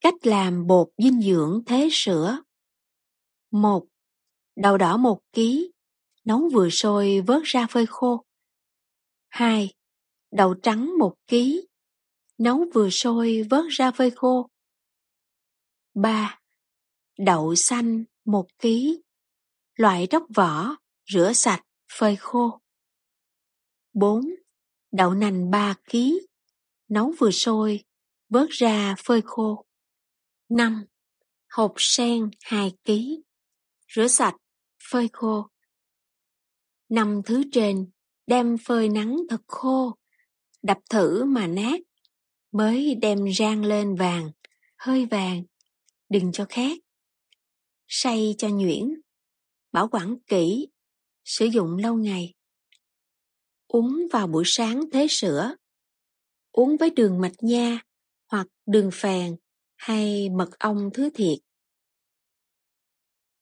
Cách làm bột dinh dưỡng thế sữa 1. Đậu đỏ 1 kg, nấu vừa sôi vớt ra phơi khô. 2. Đậu trắng 1 kg, nấu vừa sôi vớt ra phơi khô. 3. Đậu xanh 1 kg, loại róc vỏ, rửa sạch, phơi khô. 4. Đậu nành 3 kg, nấu vừa sôi, vớt ra phơi khô. 5. Hột sen 2 kg, rửa sạch, phơi khô. Năm thứ trên đem phơi nắng thật khô, đập thử mà nát, mới đem rang lên vàng, hơi vàng, đừng cho khét. Xay cho nhuyễn, bảo quản kỹ, sử dụng lâu ngày. Uống vào buổi sáng thế sữa. Uống với đường mạch nha hoặc đường phèn hay mật ong thứ thiệt.